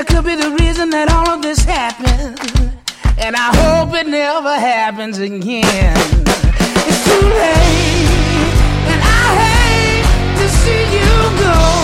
that could be the reason that all of this happened. And I hope it never happens again. It's too late, and I hate to see you go.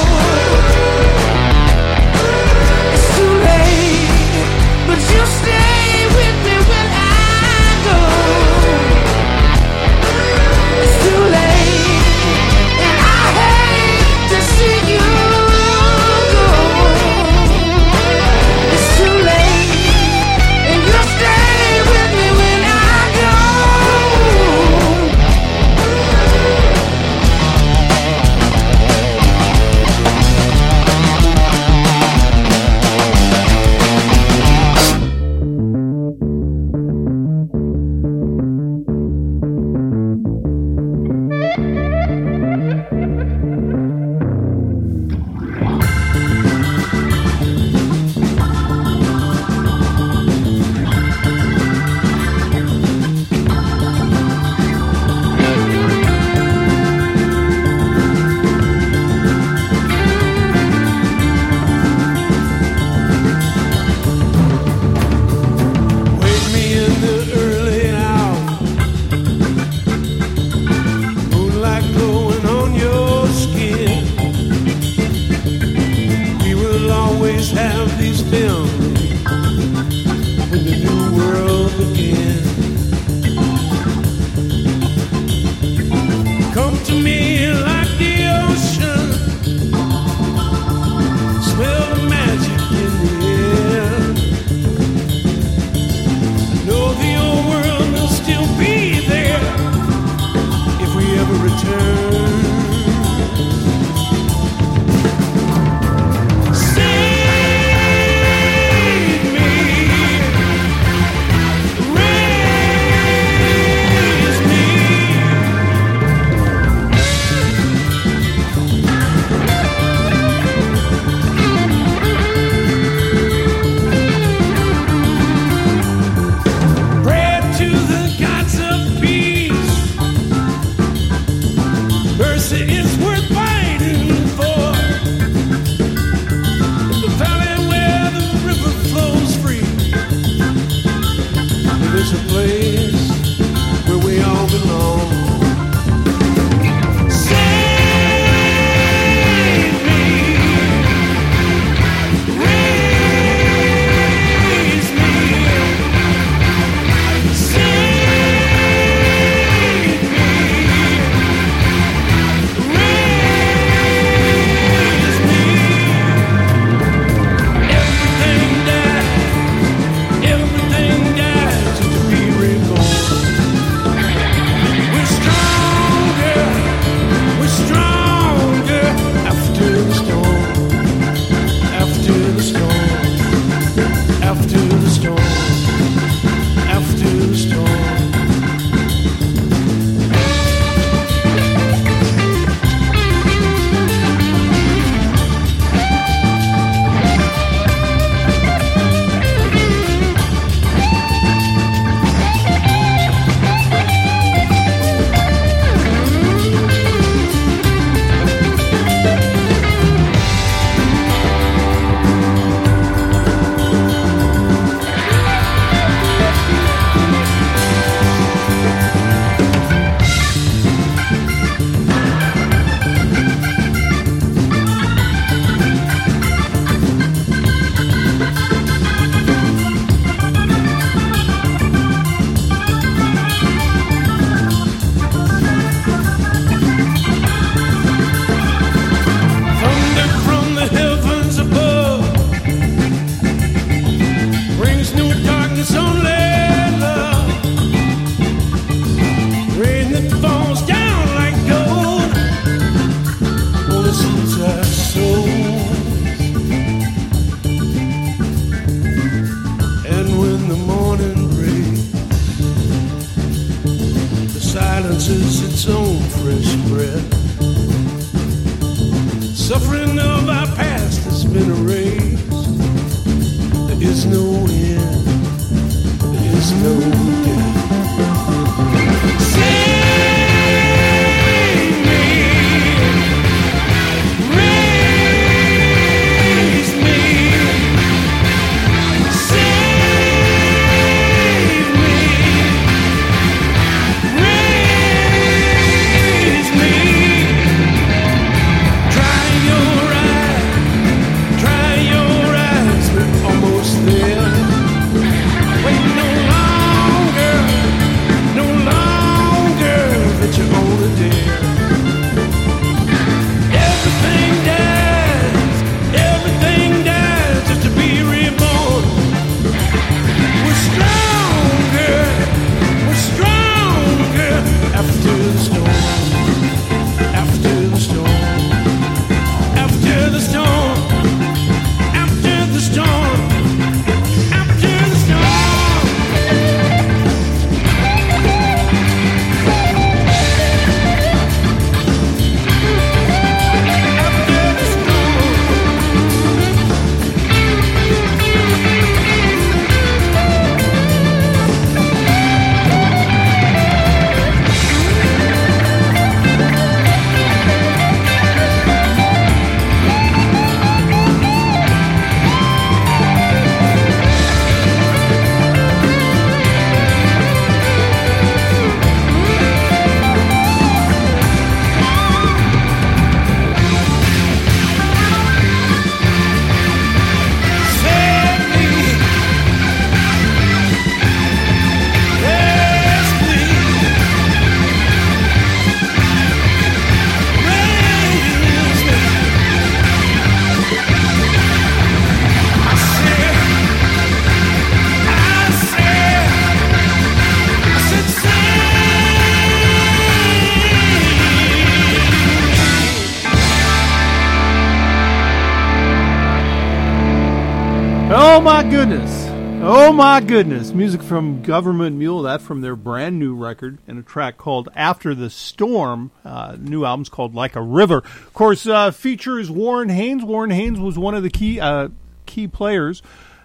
My goodness. Music from Government Mule, that from their brand new record, and a track called After the Storm. Uh, new album's called Like a River. Of course, uh, features Warren Haynes. Warren Haynes was one of the key uh, key players,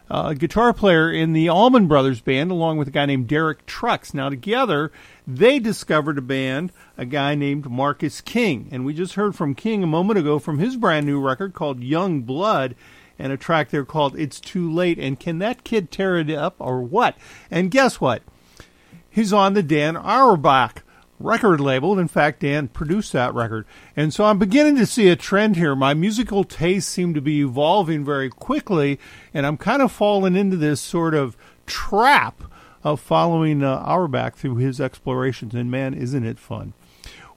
uh, guitar player in the Allman Brothers band, along with a guy named Derek Trucks. Now, together, they discovered a band, a guy named Marcus King. And we just heard from King a moment ago from his brand new record called Young Blood and a track there called It's Too Late. And can that kid tear it up or what? And guess what? He's on the Dan Auerbach record label. In fact, Dan produced that record. And so I'm beginning to see a trend here. My musical tastes seem to be evolving very quickly, and I'm kind of falling into this sort of trap of following uh, Auerbach through his explorations. And man, isn't it fun!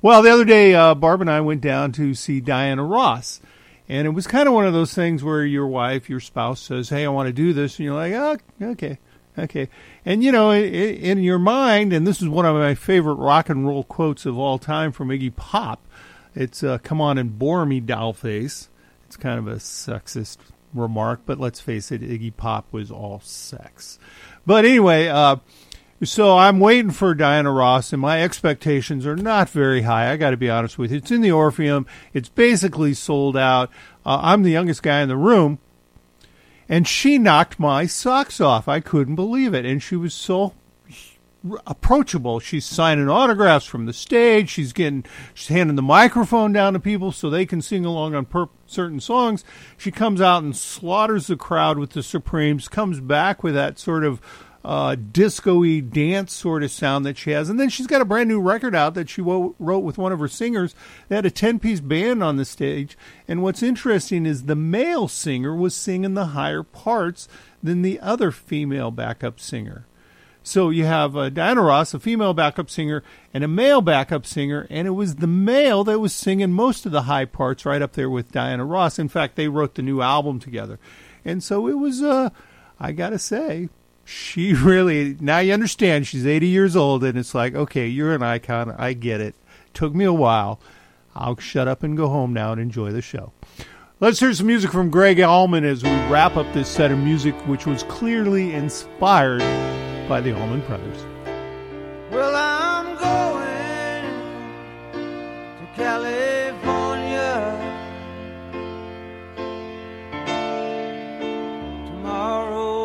Well, the other day, uh, Barb and I went down to see Diana Ross. And it was kind of one of those things where your wife, your spouse says, Hey, I want to do this. And you're like, Oh, okay, okay. And, you know, in your mind, and this is one of my favorite rock and roll quotes of all time from Iggy Pop it's uh, Come on and bore me, dollface. It's kind of a sexist remark, but let's face it, Iggy Pop was all sex. But anyway, uh, so I'm waiting for Diana Ross, and my expectations are not very high. I got to be honest with you. It's in the Orpheum. It's basically sold out. Uh, I'm the youngest guy in the room, and she knocked my socks off. I couldn't believe it, and she was so approachable. She's signing autographs from the stage. She's getting, she's handing the microphone down to people so they can sing along on per- certain songs. She comes out and slaughters the crowd with the Supremes. Comes back with that sort of uh, disco-y dance sort of sound that she has, and then she's got a brand new record out that she wrote with one of her singers. They had a ten-piece band on the stage, and what's interesting is the male singer was singing the higher parts than the other female backup singer. So you have uh, Diana Ross, a female backup singer, and a male backup singer, and it was the male that was singing most of the high parts, right up there with Diana Ross. In fact, they wrote the new album together, and so it was. Uh, I gotta say, she really now you understand she's 80 years old and it's like okay you're an icon. I get it. Took me a while. I'll shut up and go home now and enjoy the show. Let's hear some music from Gregg Allman as we wrap up this set of music which was clearly inspired by the allman brothers. Well i'm going to california tomorrow.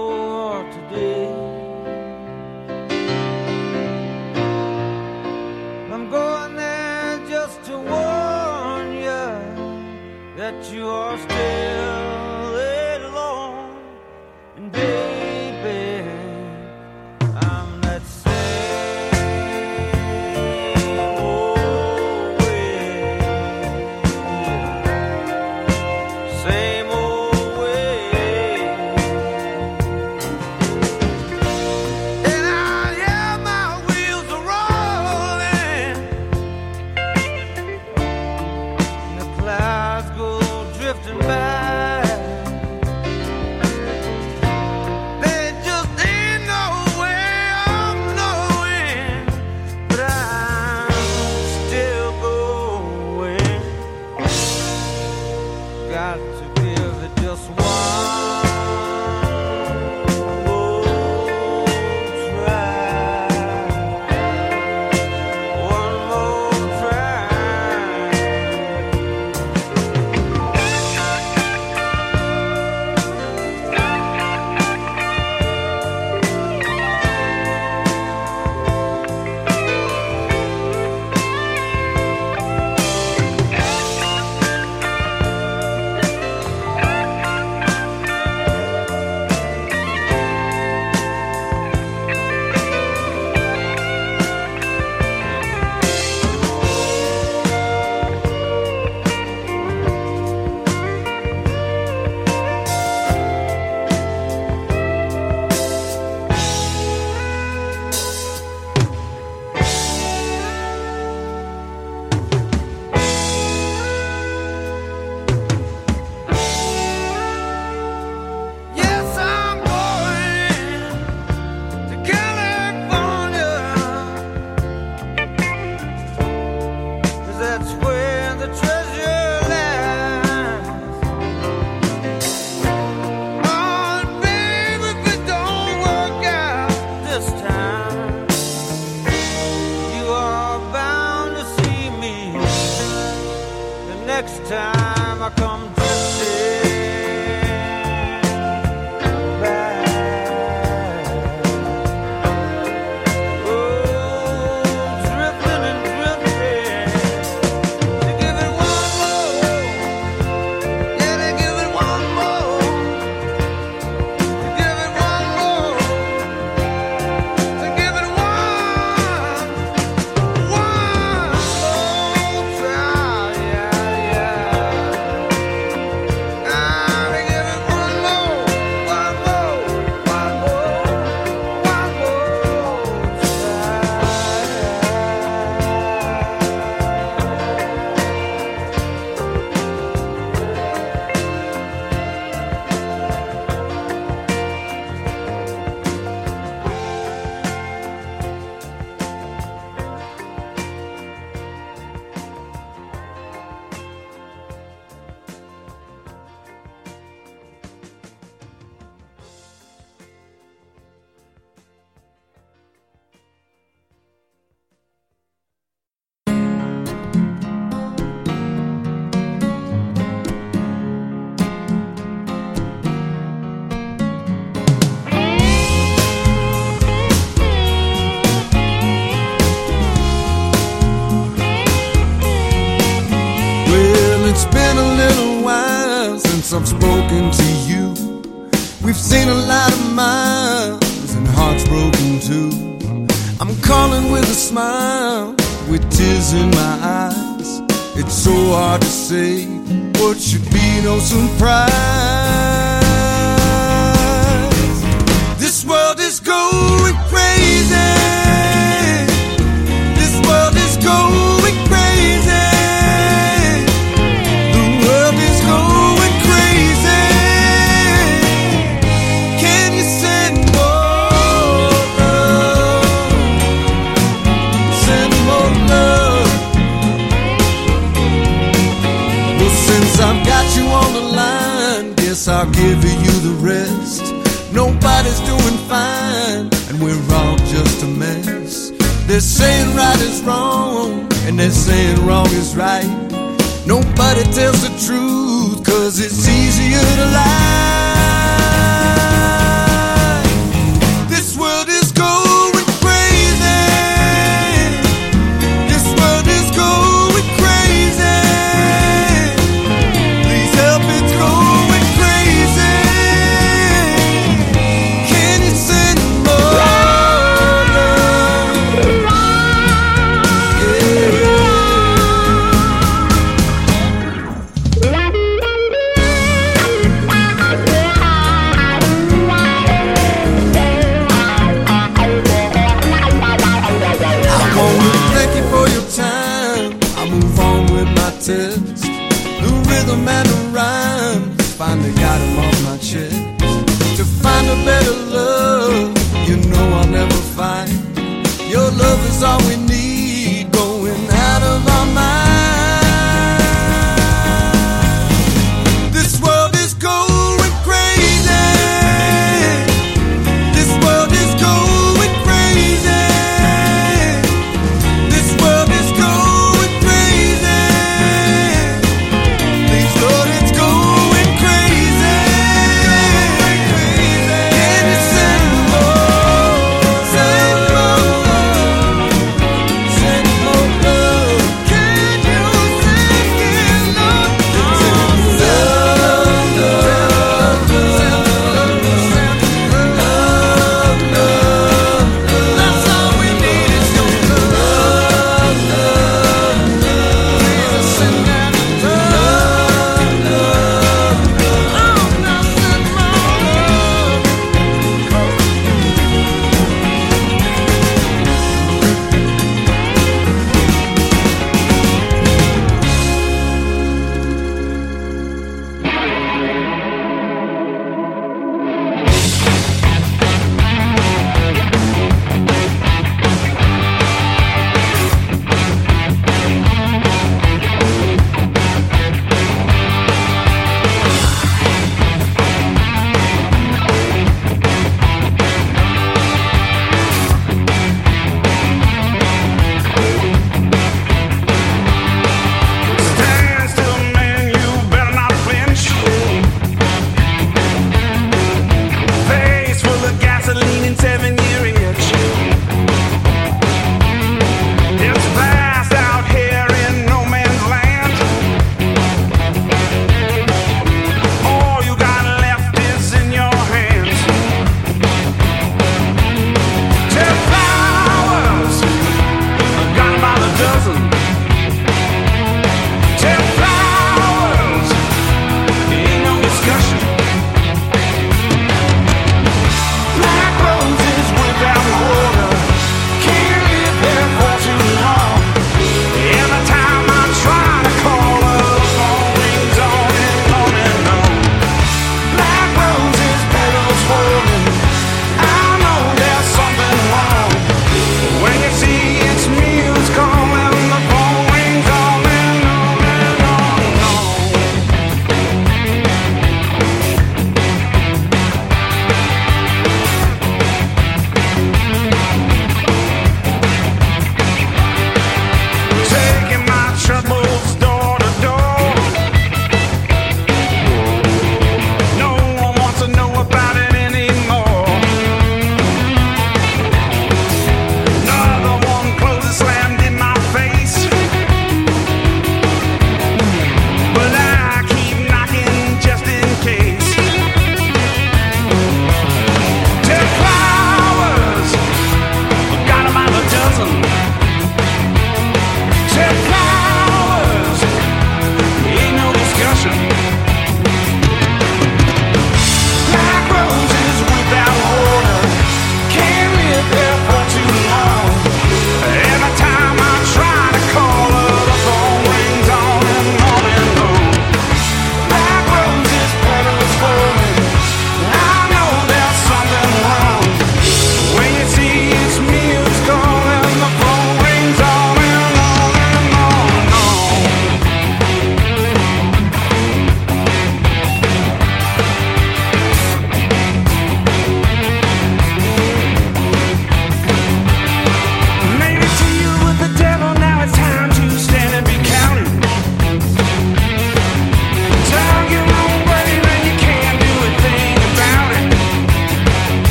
some smoke.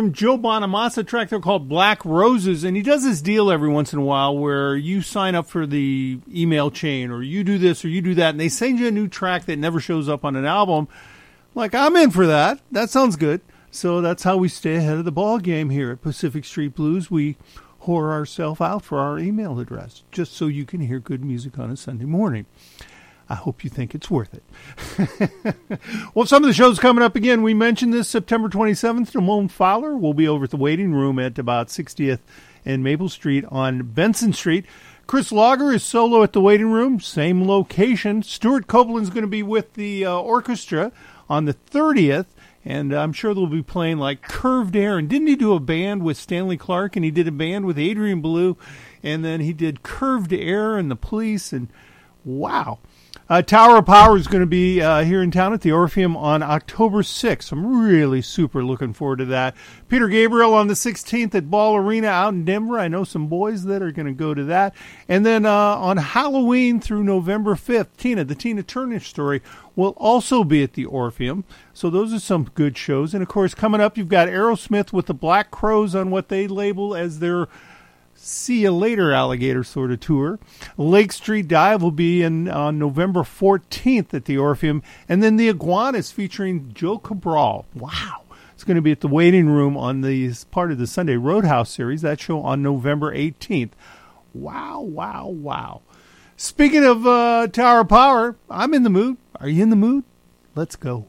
From Joe Bonamassa, track they're called Black Roses, and he does this deal every once in a while where you sign up for the email chain, or you do this, or you do that, and they send you a new track that never shows up on an album. Like I'm in for that. That sounds good. So that's how we stay ahead of the ball game here at Pacific Street Blues. We whore ourselves out for our email address, just so you can hear good music on a Sunday morning. I hope you think it's worth it. well, some of the shows coming up again. We mentioned this September 27th. Ramon Fowler will be over at the waiting room at about 60th and Maple Street on Benson Street. Chris Lager is solo at the waiting room, same location. Stewart Copeland's going to be with the uh, orchestra on the 30th, and I'm sure they'll be playing like Curved Air. And didn't he do a band with Stanley Clarke? And he did a band with Adrian Belew, and then he did Curved Air and the Police, and wow. Uh, Tower of Power is going to be uh, here in town at the Orpheum on October 6th. I'm really super looking forward to that. Peter Gabriel on the 16th at Ball Arena out in Denver. I know some boys that are going to go to that. And then uh, on Halloween through November 5th, Tina, the Tina Turner story, will also be at the Orpheum. So those are some good shows. And of course, coming up, you've got Aerosmith with the Black Crowes on what they label as their See You Later Alligator sort of tour. Lake Street Dive will be in on November 14th at the Orpheum. And then the Iguanas featuring Joe Cabral. Wow. It's going to be at the waiting room on the part of the Sunday Roadhouse series. That show on November 18th. Wow, wow, wow. Speaking of uh, Tower Power, I'm in the mood. Are you in the mood? Let's go.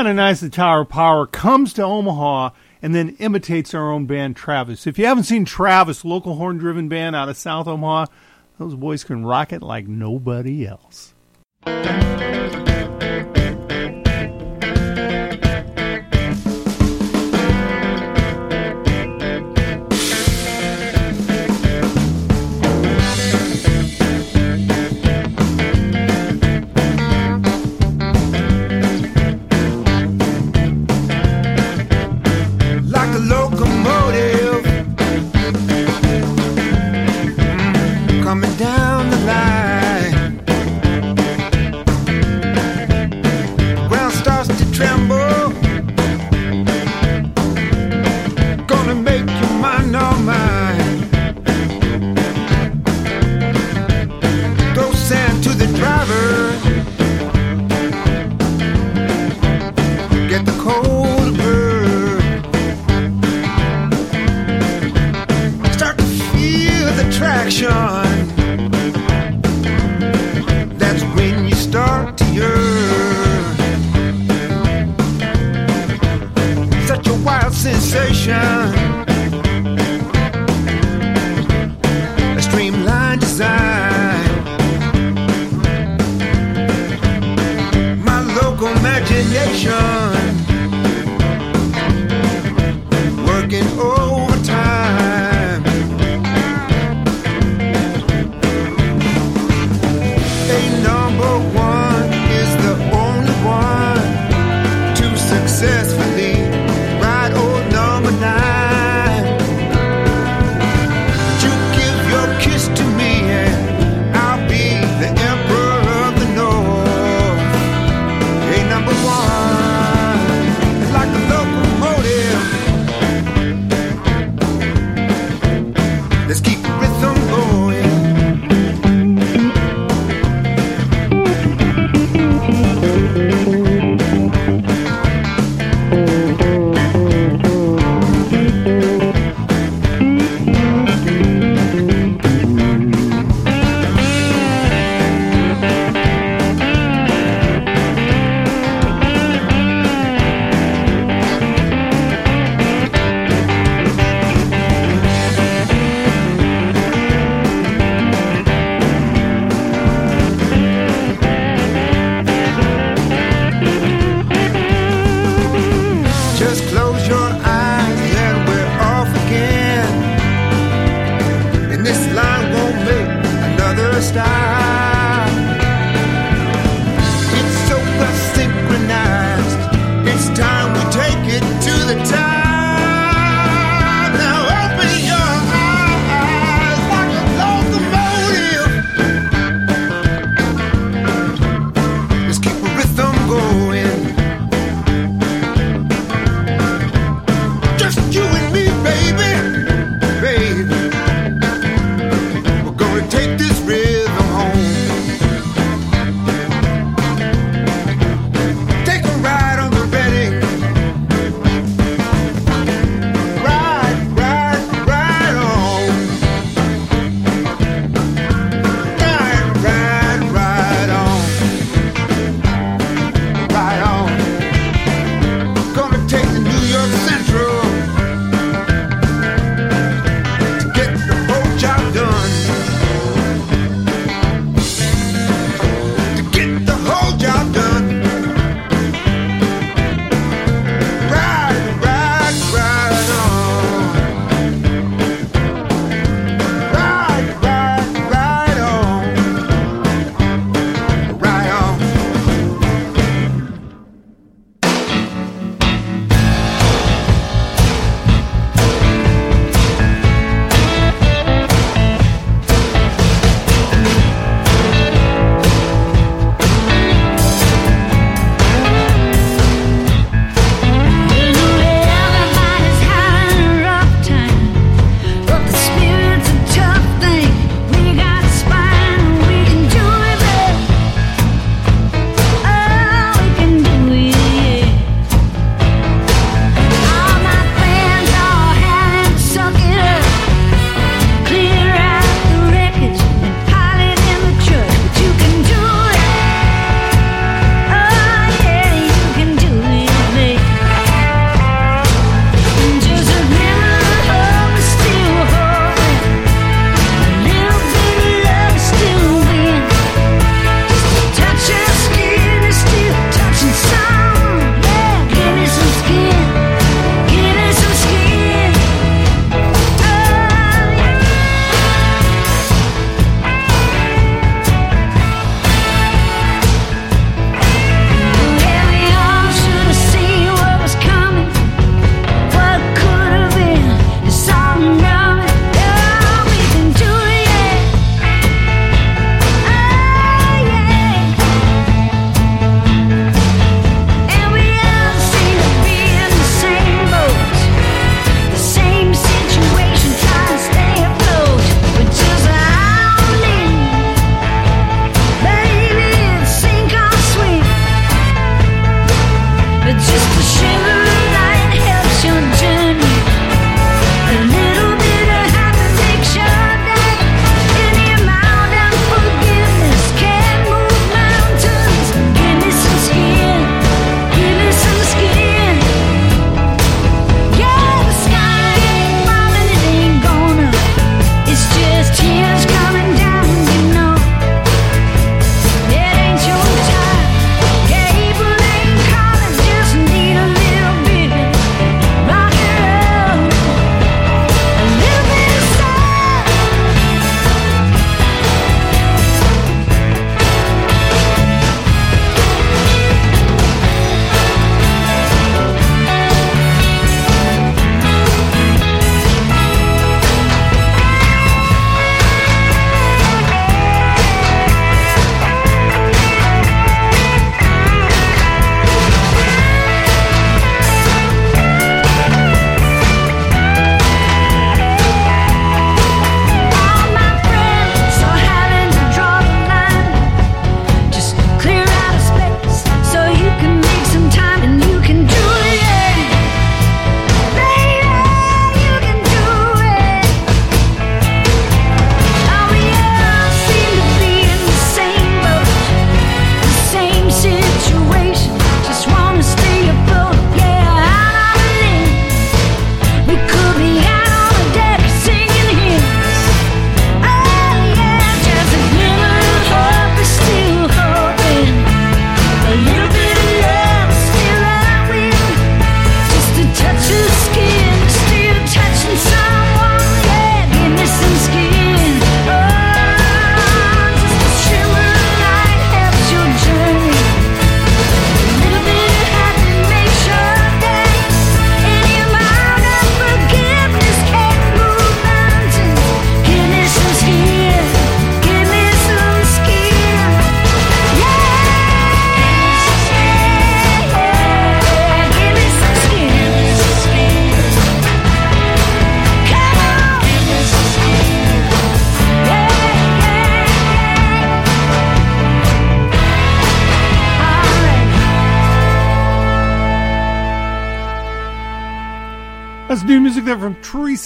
kind of nice that Tower Power comes to Omaha and then imitates our own band Travis. If you haven't seen Travis, local horn driven band out of South Omaha, those boys can rock it like nobody else.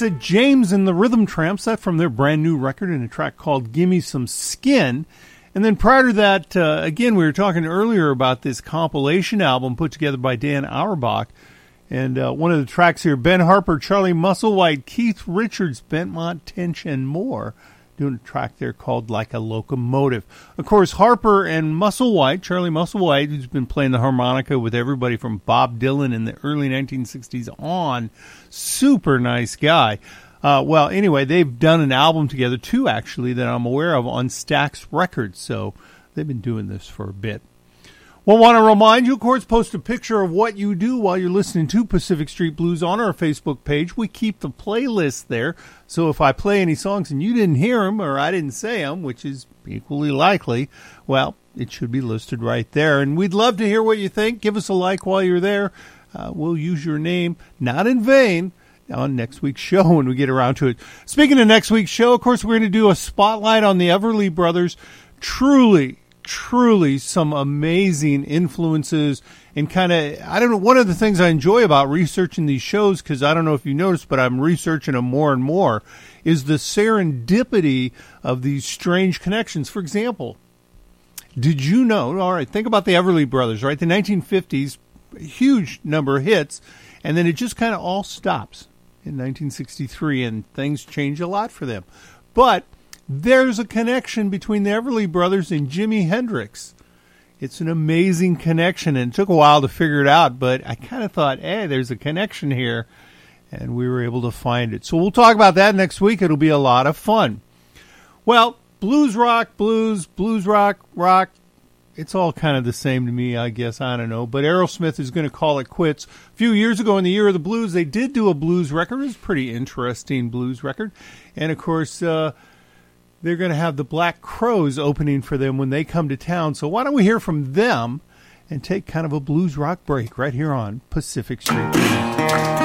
Teresa James and the Rhythm Tramps. That from their brand new record in a track called "Gimme Some Skin." And then prior to that, uh, again, we were talking earlier about this compilation album put together by Dan Auerbach. And uh, one of the tracks here, Ben Harper, Charlie Musselwhite, Keith Richards, Benmont Tench, and more doing a track there called Like a Locomotive. Of course, Harper and Musselwhite, Charlie Musselwhite, who's been playing the harmonica with everybody from Bob Dylan in the early 1960s on, super nice guy. Uh, well, anyway, they've done an album together, too, actually, that I'm aware of on Stax Records, so they've been doing this for a bit. Well, I want to remind you, of course, post a picture of what you do while you're listening to Pacific Street Blues on our Facebook page. We keep the playlist there, so if I play any songs and you didn't hear them or I didn't say them, which is equally likely, well, it should be listed right there. And we'd love to hear what you think. Give us a like while you're there. Uh, we'll use your name, not in vain, on next week's show when we get around to it. Speaking of next week's show, of course, we're going to do a spotlight on the Everly Brothers. Truly, truly some amazing influences and kind of I don't know one of the things I enjoy about researching these shows cuz I don't know if you noticed but I'm researching them more and more is the serendipity of these strange connections. For example did you know all right think about the Everly brothers right? The 1950s huge number of hits and then it just kind of all stops in 1963 and things change a lot for them. But there's a connection between the Everly brothers and Jimi Hendrix. It's an amazing connection, and it took a while to figure it out, but I kind of thought, hey, there's a connection here, and we were able to find it. So we'll talk about that next week. It'll be a lot of fun. Well, blues rock, blues, blues rock, rock, it's all kind of the same to me, I guess. I don't know. But Aerosmith is going to call it quits. A few years ago, in the year of the blues, they did do a blues record. It was a pretty interesting blues record. And of course, uh, they're going to have the Black Crowes opening for them when they come to town. So why don't we hear from them and take kind of a blues rock break right here on Pacific Street?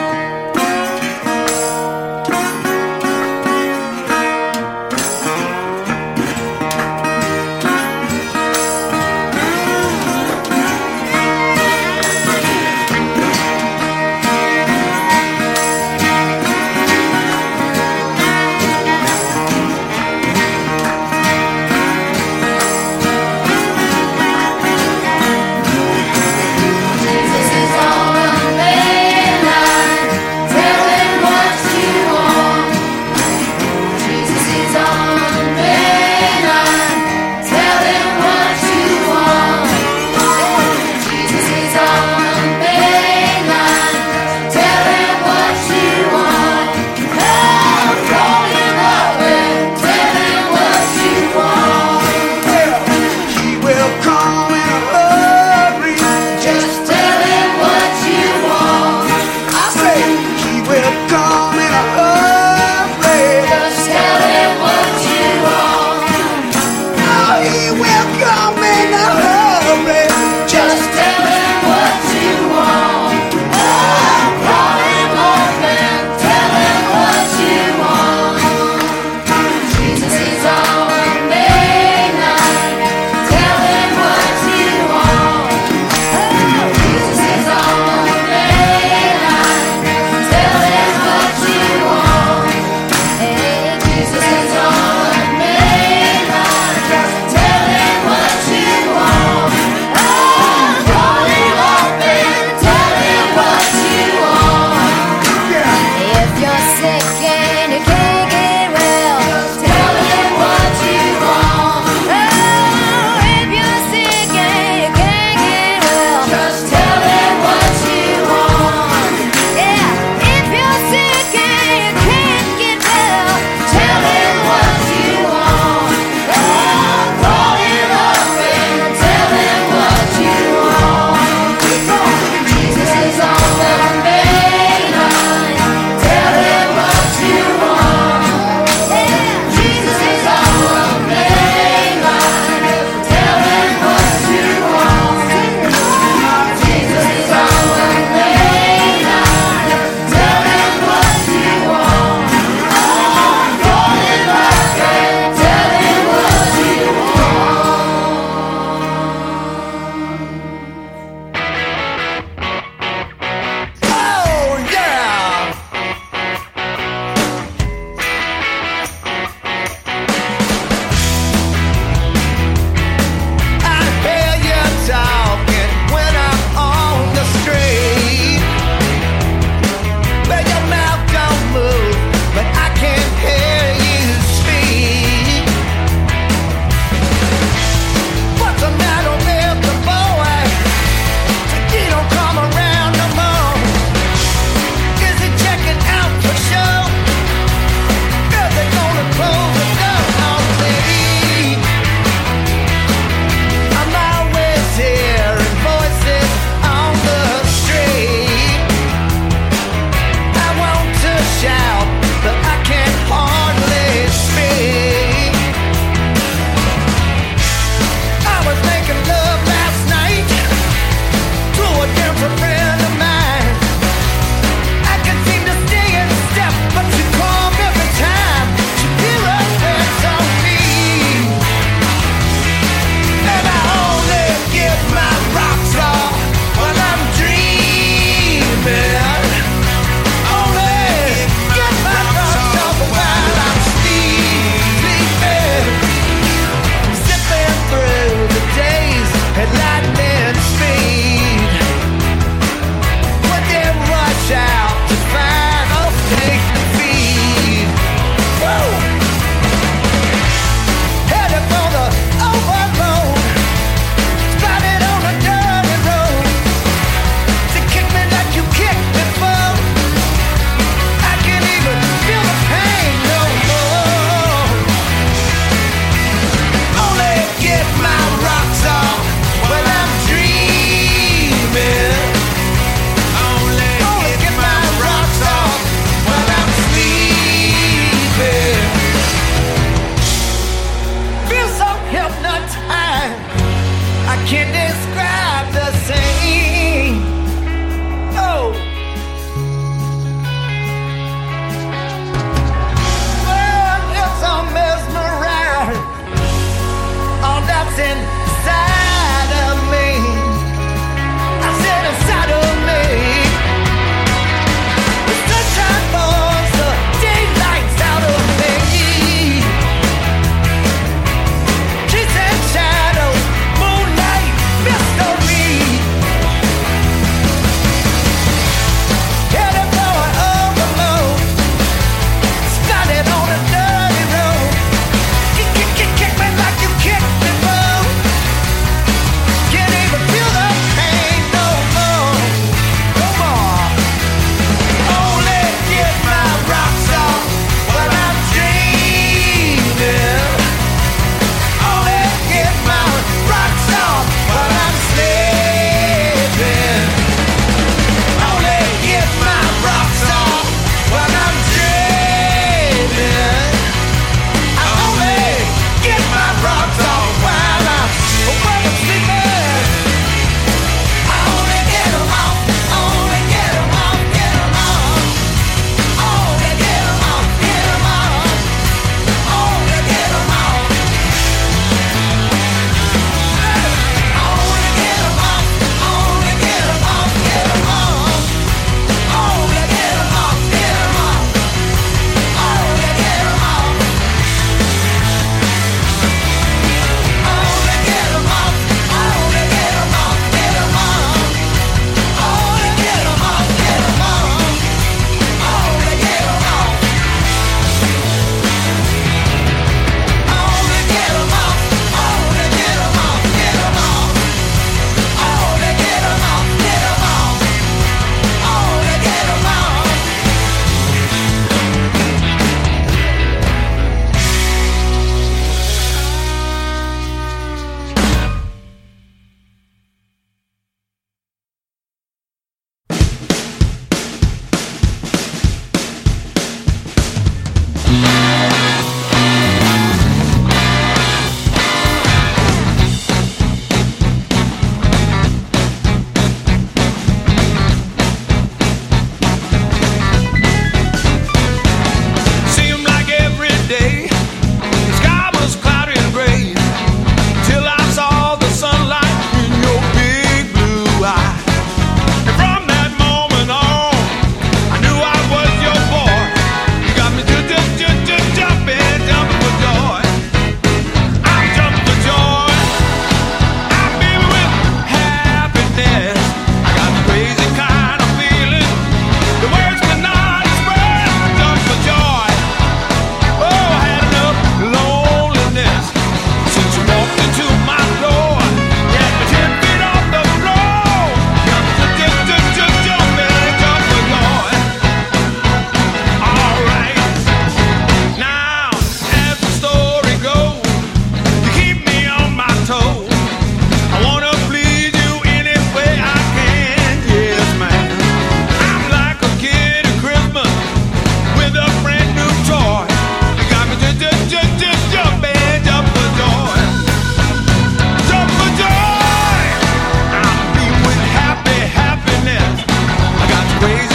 ways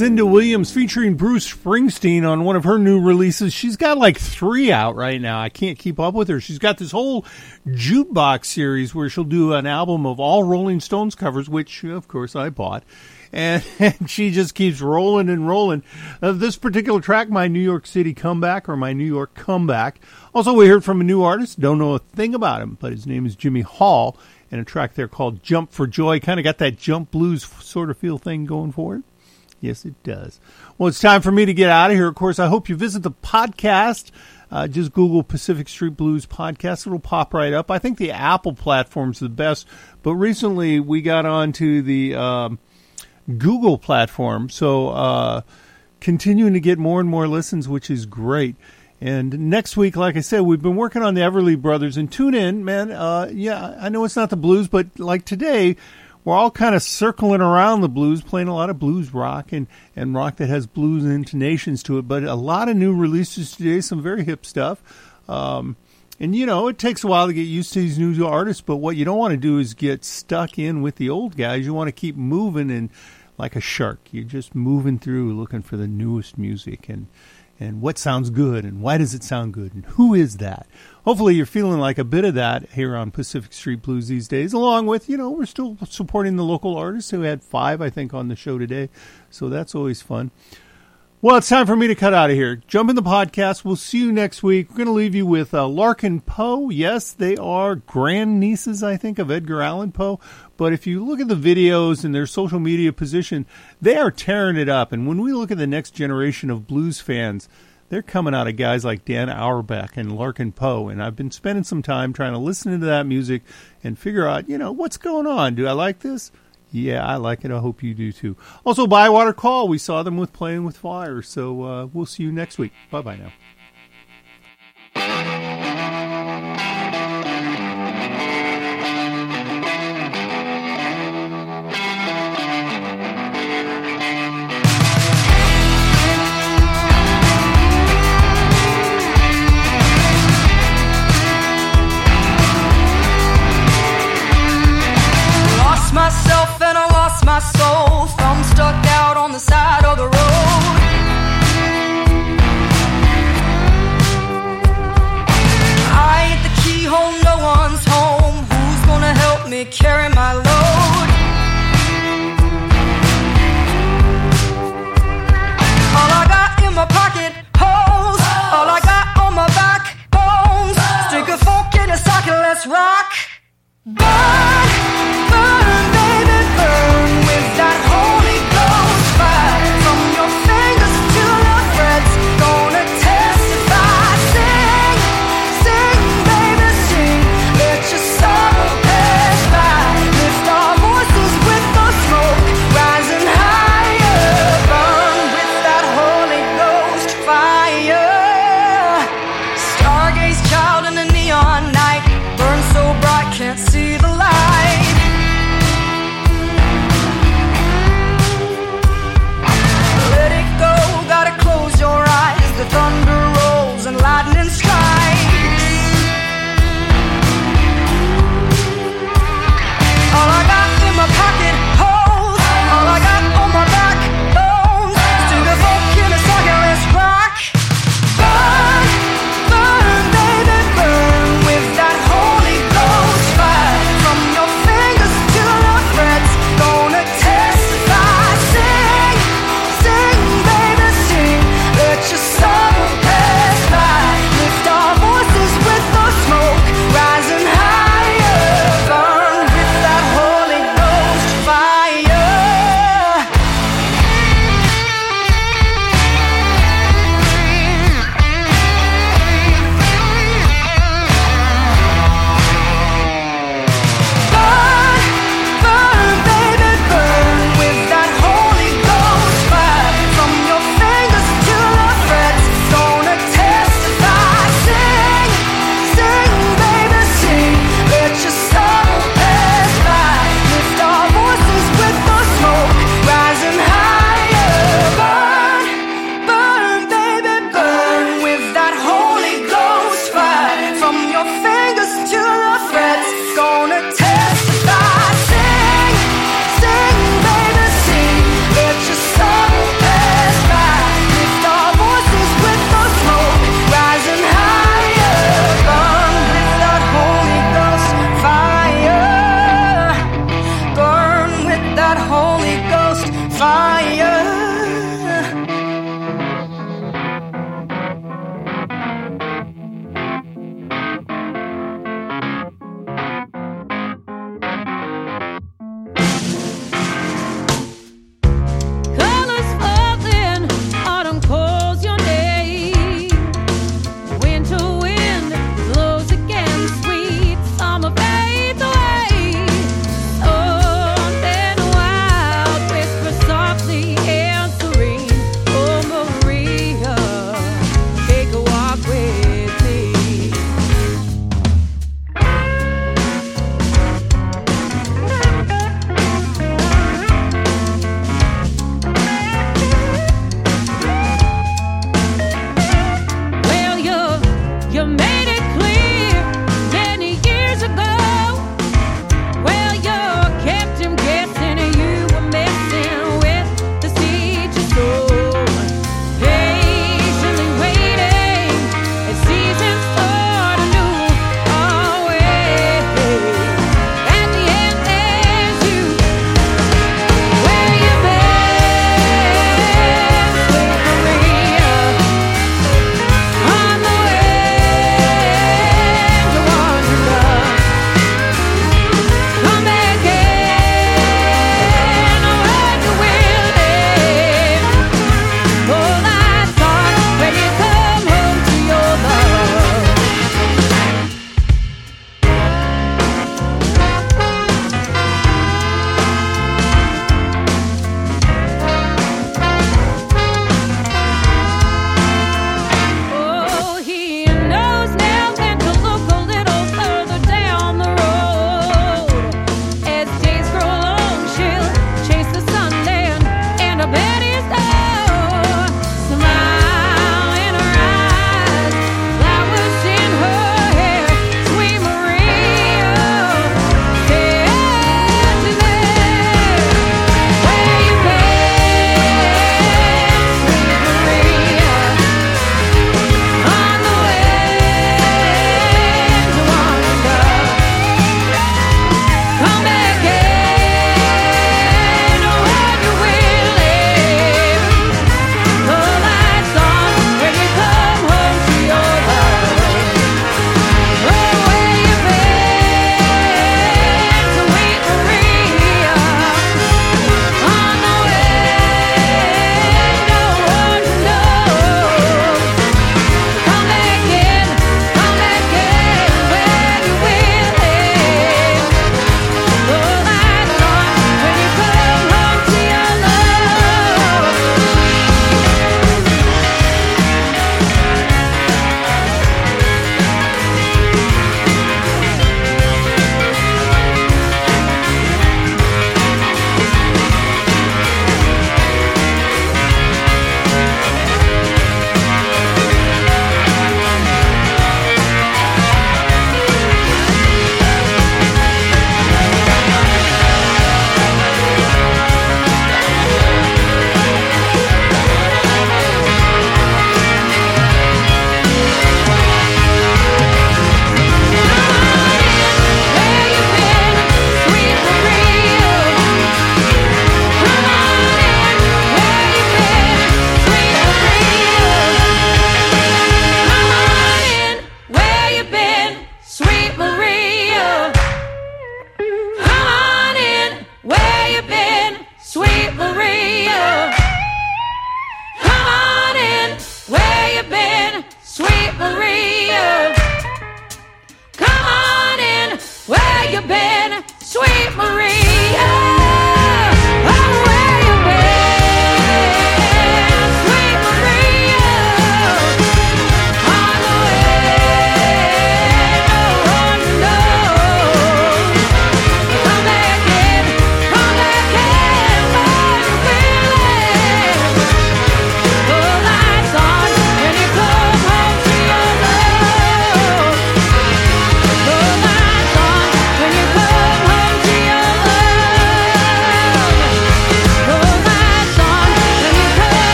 with Williams featuring Bruce Springsteen on one of her new releases. She's got like three out right now. I can't keep up with her. She's got this whole jukebox series where she'll do an album of all Rolling Stones covers, which of course I bought. And, and she just keeps rolling and rolling. Uh, this particular track, My New York City Comeback or My New York Comeback. Also, we heard from a new artist. Don't know a thing about him, but his name is Jimmy Hall. And a track there called Jump for Joy. Kind of got that jump blues sort of feel thing going for it. Yes, it does. Well, it's time for me to get out of here. Of course, I hope you visit the podcast. Uh, just Google Pacific Street Blues podcast. It'll pop right up. I think the Apple platform's the best, but recently we got onto the um, Google platform. So, uh, continuing to get more and more listens, which is great. And next week, like I said, we've been working on the Everly Brothers. And tune in, man. Uh, yeah, I know it's not the blues, but like today, we're all kind of circling around the blues, playing a lot of blues rock and, and rock that has blues intonations to it. But a lot of new releases today, some very hip stuff. Um, and you know, it takes a while to get used to these new artists, but what you don't want to do is get stuck in with the old guys. You want to keep moving and like a shark, you're just moving through looking for the newest music and and what sounds good and why does it sound good and who is that? Hopefully you're feeling like a bit of that here on Pacific Street Blues these days, along with, you know, we're still supporting the local artists who had five, I think, on the show today. So that's always fun. Well, it's time for me to cut out of here. Jump in the podcast. We'll see you next week. We're going to leave you with uh, Larkin Poe. Yes, they are grandnieces, I think, of Edgar Allan Poe. But if you look at the videos and their social media position, they are tearing it up. And when we look at the next generation of blues fans, they're coming out of guys like Dan Auerbach and Larkin Poe. And I've been spending some time trying to listen to that music and figure out, you know, what's going on? Do I like this? Yeah, I like it. I hope you do too. Also, Bywater Call. We saw them with Playing with Fire. So uh, we'll see you next week. Bye bye now.